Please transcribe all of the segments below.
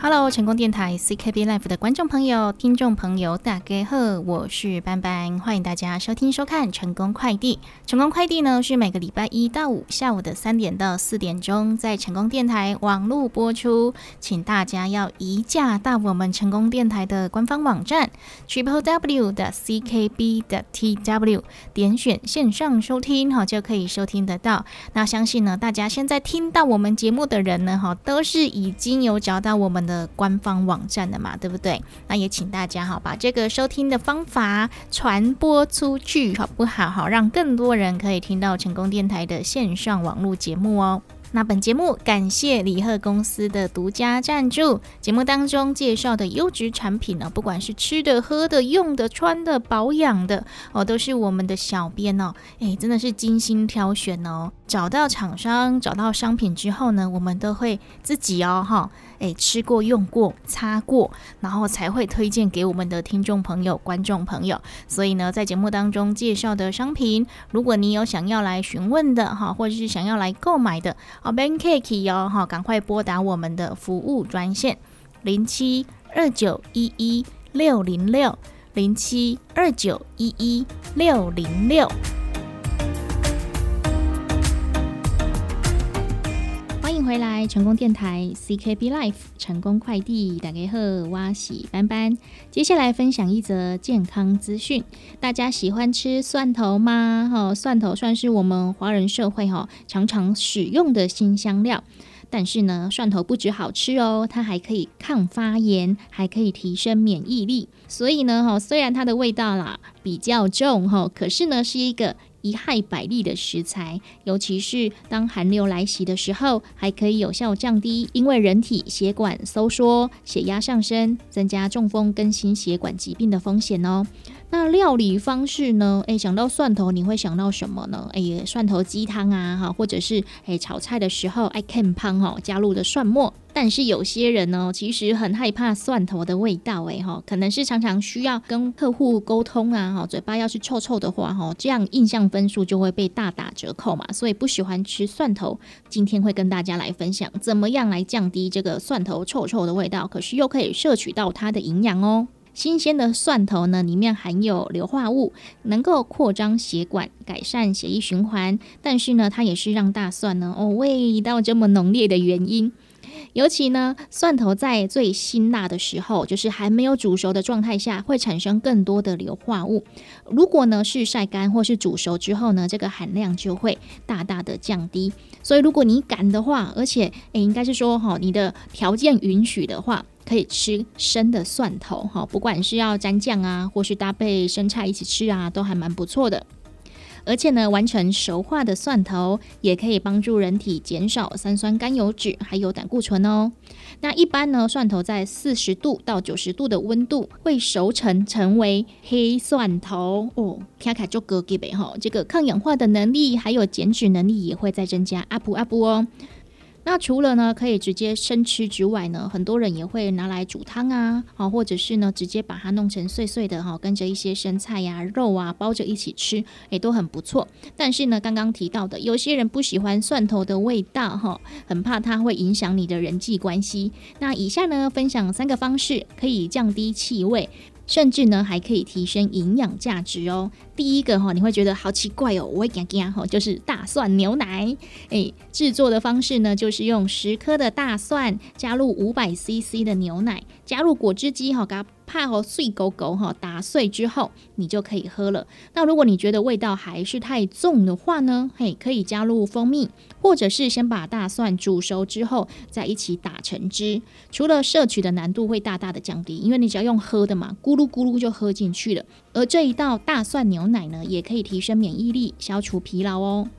Hello，成功电台 CKB Life 的观众朋友、听众朋友，大家好，我是班班，欢迎大家收听收看成功快递。成功快递呢是每个礼拜一到五下午的三点到四点钟，在成功电台网络播出，请大家要移驾到我们成功电台的官方网站 triple w 的 CKB 的 TW，点选线上收听，哈就可以收听得到。那相信呢，大家现在听到我们节目的人呢，哈都是已经有找到我们。的官方网站的嘛，对不对？那也请大家哈，把这个收听的方法传播出去，好不好？好，让更多人可以听到成功电台的线上网络节目哦。那本节目感谢李贺公司的独家赞助。节目当中介绍的优质产品呢，不管是吃的、喝的、用的、穿的、保养的哦，都是我们的小编哦，哎，真的是精心挑选哦。找到厂商、找到商品之后呢，我们都会自己哦，哈，哎，吃过、用过、擦过，然后才会推荐给我们的听众朋友、观众朋友。所以呢，在节目当中介绍的商品，如果你有想要来询问的哈，或者是想要来购买的。哦，Bankcake 哦，哈，赶快拨打我们的服务专线零七二九一一六零六零七二九一一六零六。回来，成功电台 CKB Life 成功快递打给贺挖喜班班。接下来分享一则健康资讯，大家喜欢吃蒜头吗？哈，蒜头算是我们华人社会哈常常使用的新香料，但是呢，蒜头不止好吃哦，它还可以抗发炎，还可以提升免疫力。所以呢，哈，虽然它的味道啦比较重哈，可是呢，是一个。一害百利的食材，尤其是当寒流来袭的时候，还可以有效降低因为人体血管收缩、血压上升，增加中风跟心血管疾病的风险哦。那料理方式呢？诶，想到蒜头，你会想到什么呢？诶，蒜头鸡汤啊，哈，或者是诶炒菜的时候爱 can 汤哈，加入的蒜末。但是有些人呢，其实很害怕蒜头的味道，诶，哈，可能是常常需要跟客户沟通啊，哈，嘴巴要是臭臭的话，哈，这样印象分数就会被大打折扣嘛，所以不喜欢吃蒜头。今天会跟大家来分享，怎么样来降低这个蒜头臭臭的味道，可是又可以摄取到它的营养哦。新鲜的蒜头呢，里面含有硫化物，能够扩张血管，改善血液循环。但是呢，它也是让大蒜呢哦味道这么浓烈的原因。尤其呢，蒜头在最辛辣的时候，就是还没有煮熟的状态下，会产生更多的硫化物。如果呢是晒干或是煮熟之后呢，这个含量就会大大的降低。所以如果你敢的话，而且诶应该是说哈，你的条件允许的话。可以吃生的蒜头哈，不管是要蘸酱啊，或是搭配生菜一起吃啊，都还蛮不错的。而且呢，完成熟化的蒜头也可以帮助人体减少三酸甘油脂还有胆固醇哦。那一般呢，蒜头在四十度到九十度的温度会熟成成为黑蒜头哦，卡卡就格给呗哈。这个抗氧化的能力还有减脂能力也会再增加阿布阿布哦。那除了呢，可以直接生吃之外呢，很多人也会拿来煮汤啊，好，或者是呢，直接把它弄成碎碎的哈，跟着一些生菜呀、肉啊包着一起吃，也都很不错。但是呢，刚刚提到的，有些人不喜欢蒜头的味道哈，很怕它会影响你的人际关系。那以下呢，分享三个方式可以降低气味。甚至呢，还可以提升营养价值哦。第一个哈，你会觉得好奇怪哦，我会讲讲哈，就是大蒜牛奶。诶，制作的方式呢，就是用十颗的大蒜加入五百 CC 的牛奶，加入果汁机哈，给它。怕哦碎狗狗哈，打碎之后你就可以喝了。那如果你觉得味道还是太重的话呢，嘿，可以加入蜂蜜，或者是先把大蒜煮熟之后再一起打成汁。除了摄取的难度会大大的降低，因为你只要用喝的嘛，咕噜咕噜就喝进去了。而这一道大蒜牛奶呢，也可以提升免疫力，消除疲劳哦。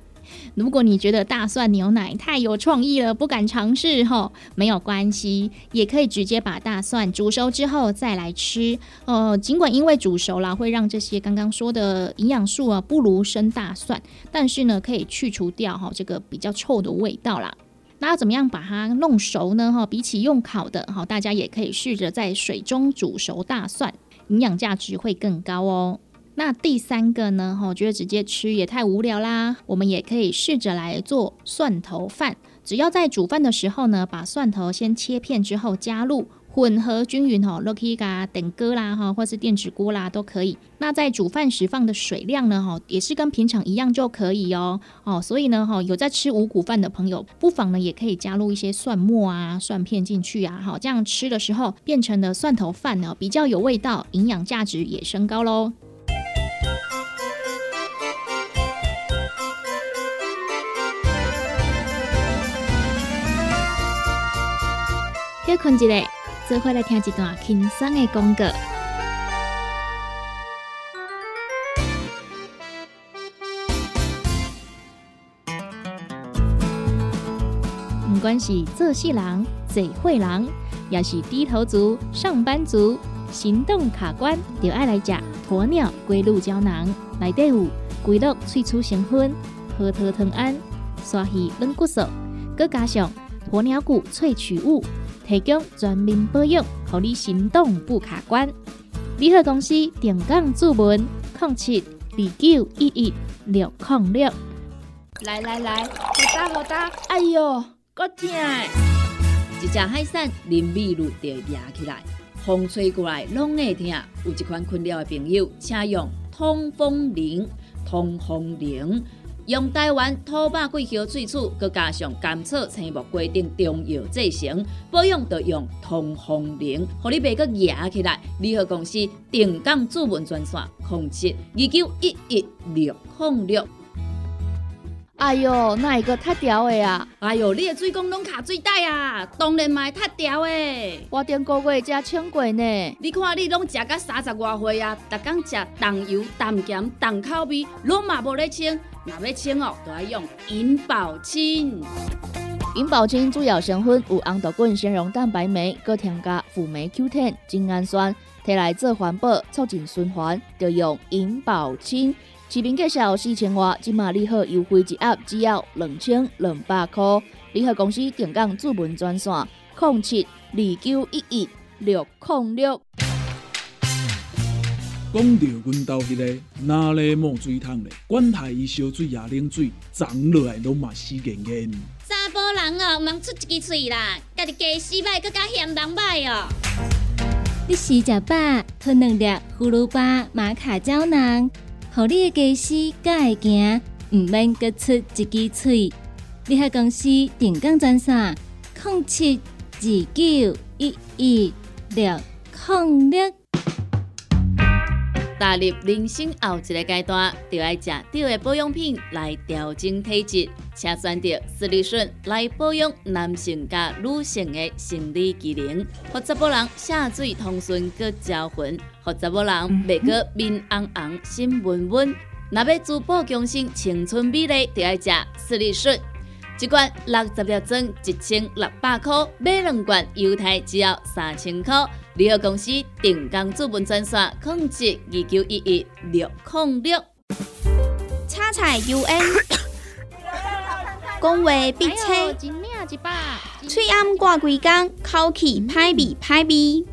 如果你觉得大蒜牛奶太有创意了，不敢尝试哈，没有关系，也可以直接把大蒜煮熟之后再来吃。呃，尽管因为煮熟了会让这些刚刚说的营养素啊不如生大蒜，但是呢可以去除掉哈这个比较臭的味道啦。那要怎么样把它弄熟呢？哈，比起用烤的，哈，大家也可以试着在水中煮熟大蒜，营养价值会更高哦。那第三个呢？哈，觉得直接吃也太无聊啦。我们也可以试着来做蒜头饭。只要在煮饭的时候呢，把蒜头先切片之后加入。混合均匀哦 l o k i g a 等锅啦哈，或是电子锅啦都可以。那在煮饭时放的水量呢哈，也是跟平常一样就可以哦哦。所以呢哈，有在吃五谷饭的朋友，不妨呢也可以加入一些蒜末啊、蒜片进去啊，好，这样吃的时候变成了蒜头饭呢，比较有味道，营养价值也升高喽。休困一下。做回来听一段轻松的广告。不管是做事人、嘴会人，也是低头族、上班族，行动卡关，就爱来吃鸵鸟龟鹿胶囊。内底有龟鹿萃取成分，核桃藤胺、刷鱼软骨素，佮加上鸵鸟骨萃取物。提供全面保养，让你行动不卡关。联合公司定岗注文：零七二九一一六零六。来来来，好打好打！哎呦，够痛！一只海扇淋雨露就压起来，风吹过来拢会痛。有一款困扰的朋友，请用通风铃，通风铃。用台湾土八桂花萃取，佮加上甘草、青木规定中药制成，保养要用通风灵，互你袂佮压起来。联合公司定岗主文专线：控制二九一一六零六。哎哟，那一个太屌的啊！哎哟，你的水工拢卡水袋啊，当然嘛太屌的。我顶个月才称过呢。你看你拢食到三十外岁啊，逐工食重油、重咸、重口味，拢嘛无咧称。若要清哦，都要用银保清。银保清主要成分有红豆根、纤溶蛋白酶，搁添加辅酶 Q10、精氨酸，摕来做环保、促进循环，就用银保清。市面介绍四千瓦，今马利好优惠一盒只要两千两百块。利好公司定岗主文专线：零七二九一一六零六。讲到阮兜迄个哪里冒水桶咧？管他伊烧水也冷水，长落来拢嘛死严严。查甫人哦，毋通出一支嘴啦！家己家洗歹，更加嫌人歹哦。你食食饱，吞两粒葫芦巴、马卡胶囊，互你的家洗更会行，毋免各出一支嘴。你喺公司定岗赚啥？控七二九一一六零六。踏入人生后一个阶段，就要食对的保养品来调整体质，请选择斯利顺来保养男性加女性的生理机能，或者某人下水通顺个招魂，或者某人袂个面红红心温温。若要珠宝强身、青春美丽，就要食斯利顺。一罐六十粒装，一千六百块；买两罐，犹太只要三千块。联合公司定岗资本专线：控制二九一一六零六。叉菜 UN，讲话必切，嘴暗挂几工，口气歹味歹味。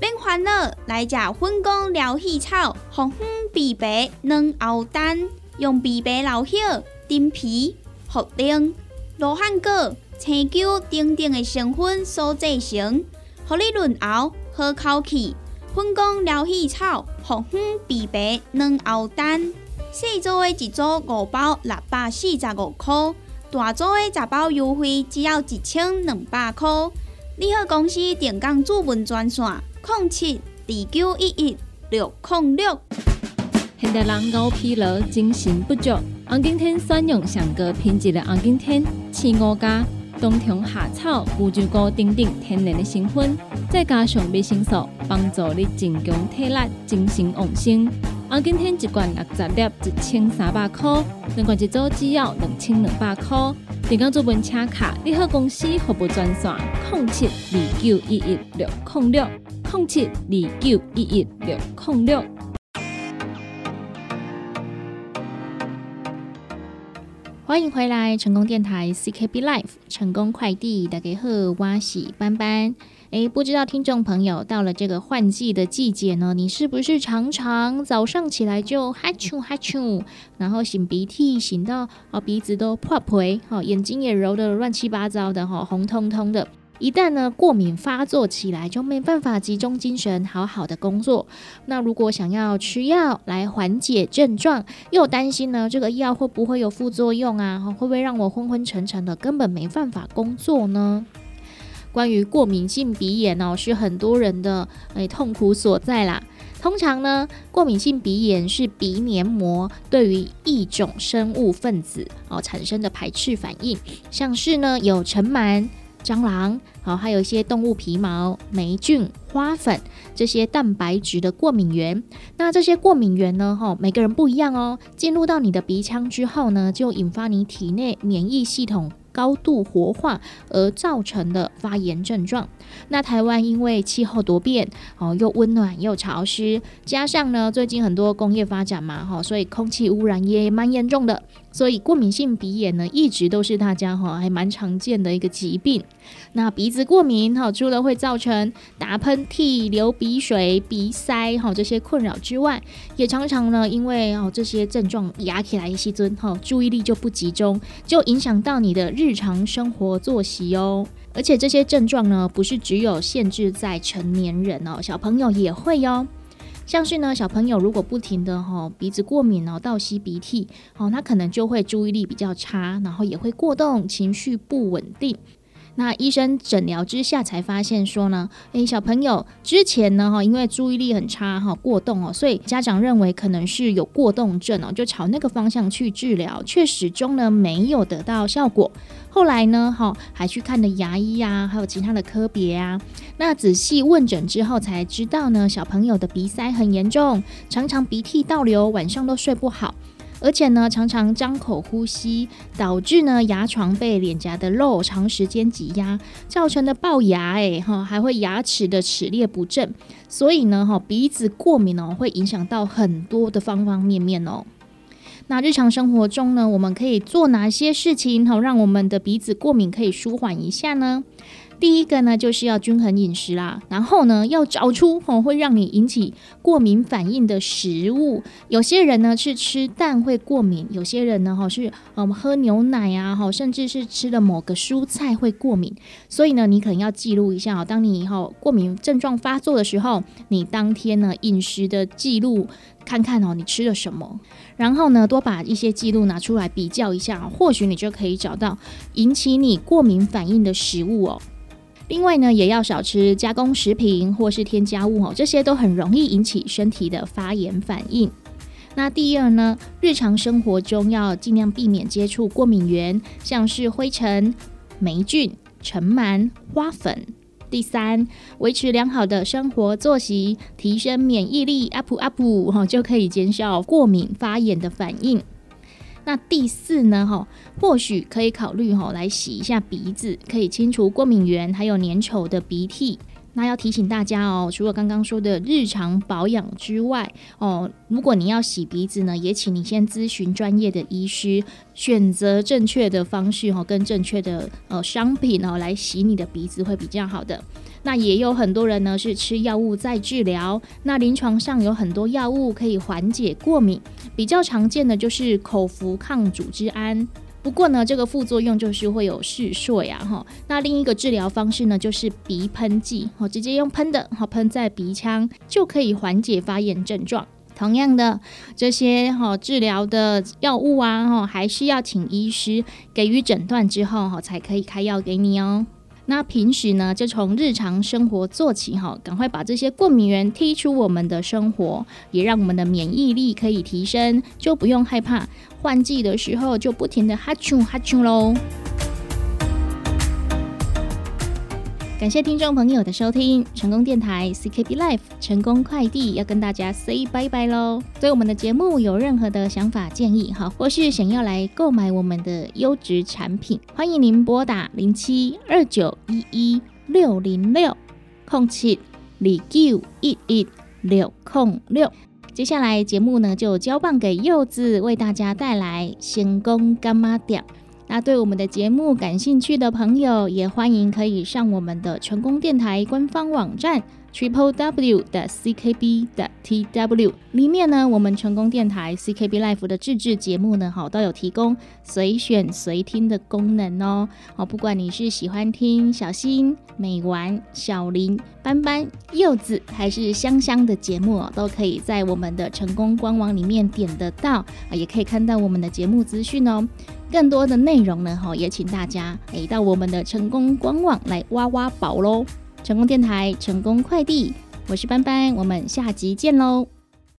免烦恼，来食粉工疗气草，红红枇杷软熬蛋，用枇杷老血、丁皮、茯苓。罗汉果、青椒等等的成分所制成，互你润喉好口气。粉工疗气草、红粉枇杷软熬蛋，细组的一组五包六百四十五块，大组的十包优惠只要一千两百块。你好，公司电工主文专线：零七二九一一六零六。现代人熬疲劳、精神不足。红景天选用上高品质的红景天、青乌加、冬虫夏草、乌鸡菇等等天然的成分，再加上维生素，帮助你增强体力、精神旺盛。红景天一罐六十粒，一千三百块；两罐一组只要两千两百块。点讲做本车卡，你好公司服务专线：零七二九一一六零六零七二九一一六零六。欢迎回来，成功电台 CKB Life 成功快递大家好，我是班班。诶，不知道听众朋友到了这个换季的季节呢，你是不是常常早上起来就哈啾哈啾，然后擤鼻涕擤到哦鼻子都破皮，哦眼睛也揉的乱七八糟的哈，红彤彤的。一旦呢过敏发作起来，就没办法集中精神好好的工作。那如果想要吃药来缓解症状，又担心呢这个药会不会有副作用啊？会不会让我昏昏沉沉的，根本没办法工作呢？关于过敏性鼻炎哦，是很多人的诶痛苦所在啦。通常呢，过敏性鼻炎是鼻黏膜对于一种生物分子哦产生的排斥反应，像是呢有尘螨。蟑螂，好，还有一些动物皮毛、霉菌、花粉这些蛋白质的过敏源。那这些过敏源呢，哈，每个人不一样哦。进入到你的鼻腔之后呢，就引发你体内免疫系统。高度活化而造成的发炎症状。那台湾因为气候多变，哦，又温暖又潮湿，加上呢最近很多工业发展嘛，哈，所以空气污染也蛮严重的。所以过敏性鼻炎呢，一直都是大家哈还蛮常见的一个疾病。那鼻子过敏哈，除了会造成打喷嚏、流鼻水、鼻塞哈这些困扰之外，也常常呢因为哦这些症状压起来一些尊哈，注意力就不集中，就影响到你的日常生活作息哦。而且这些症状呢，不是只有限制在成年人哦，小朋友也会哟。像是呢，小朋友如果不停的哈鼻子过敏哦，倒吸鼻涕哦，他可能就会注意力比较差，然后也会过动，情绪不稳定。那医生诊疗之下才发现说呢，诶，小朋友之前呢哈，因为注意力很差哈，过动哦，所以家长认为可能是有过动症哦，就朝那个方向去治疗，却始终呢没有得到效果。后来呢哈，还去看了牙医啊，还有其他的科别啊。那仔细问诊之后才知道呢，小朋友的鼻塞很严重，常常鼻涕倒流，晚上都睡不好。而且呢，常常张口呼吸，导致呢牙床被脸颊的肉长时间挤压，造成的龅牙，哎哈，还会牙齿的齿列不正，所以呢哈鼻子过敏哦，会影响到很多的方方面面哦。那日常生活中呢，我们可以做哪些事情好让我们的鼻子过敏可以舒缓一下呢？第一个呢，就是要均衡饮食啦。然后呢，要找出哦会让你引起过敏反应的食物。有些人呢是吃蛋会过敏，有些人呢哈是嗯喝牛奶啊哈，甚至是吃了某个蔬菜会过敏。所以呢，你可能要记录一下哦，当你以后过敏症状发作的时候，你当天呢饮食的记录看看哦，你吃了什么。然后呢，多把一些记录拿出来比较一下，或许你就可以找到引起你过敏反应的食物哦。另外呢，也要少吃加工食品或是添加物哦，这些都很容易引起身体的发炎反应。那第二呢，日常生活中要尽量避免接触过敏源，像是灰尘、霉菌、尘螨、花粉。第三，维持良好的生活作息，提升免疫力，up up 哈，就可以减少过敏发炎的反应。那第四呢？哈，或许可以考虑哈，来洗一下鼻子，可以清除过敏源，还有粘稠的鼻涕。那要提醒大家哦，除了刚刚说的日常保养之外，哦，如果你要洗鼻子呢，也请你先咨询专业的医师，选择正确的方式哦，跟正确的呃商品哦，来洗你的鼻子会比较好的。那也有很多人呢是吃药物在治疗，那临床上有很多药物可以缓解过敏，比较常见的就是口服抗组织胺。不过呢，这个副作用就是会有嗜睡呀哈。那另一个治疗方式呢，就是鼻喷剂，好，直接用喷的，好喷在鼻腔就可以缓解发炎症状。同样的，这些哈治疗的药物啊哈，还是要请医师给予诊断之后哈，才可以开药给你哦。那平时呢，就从日常生活做起哈，赶快把这些过敏源踢出我们的生活，也让我们的免疫力可以提升，就不用害怕换季的时候就不停的哈啾哈啾喽。感谢听众朋友的收听，成功电台 CKB Life 成功快递要跟大家 say 拜拜喽。对我们的节目有任何的想法建议哈，或是想要来购买我们的优质产品，欢迎您拨打零七二九一一六零六空七二九一一六空六。接下来节目呢就交棒给柚子，为大家带来星功干妈店。那对我们的节目感兴趣的朋友，也欢迎可以上我们的成功电台官方网站。triple w 的 ckb 的 tw 里面呢，我们成功电台 CKB Life 的自制节目呢，好都有提供随选随听的功能哦。好，不管你是喜欢听小新、美丸、小林、斑斑、柚子，还是香香的节目哦，都可以在我们的成功官网里面点得到，也可以看到我们的节目资讯哦。更多的内容呢，哈，也请大家诶到我们的成功官网来挖挖宝喽。成功电台，成功快递，我是班班，我们下集见喽。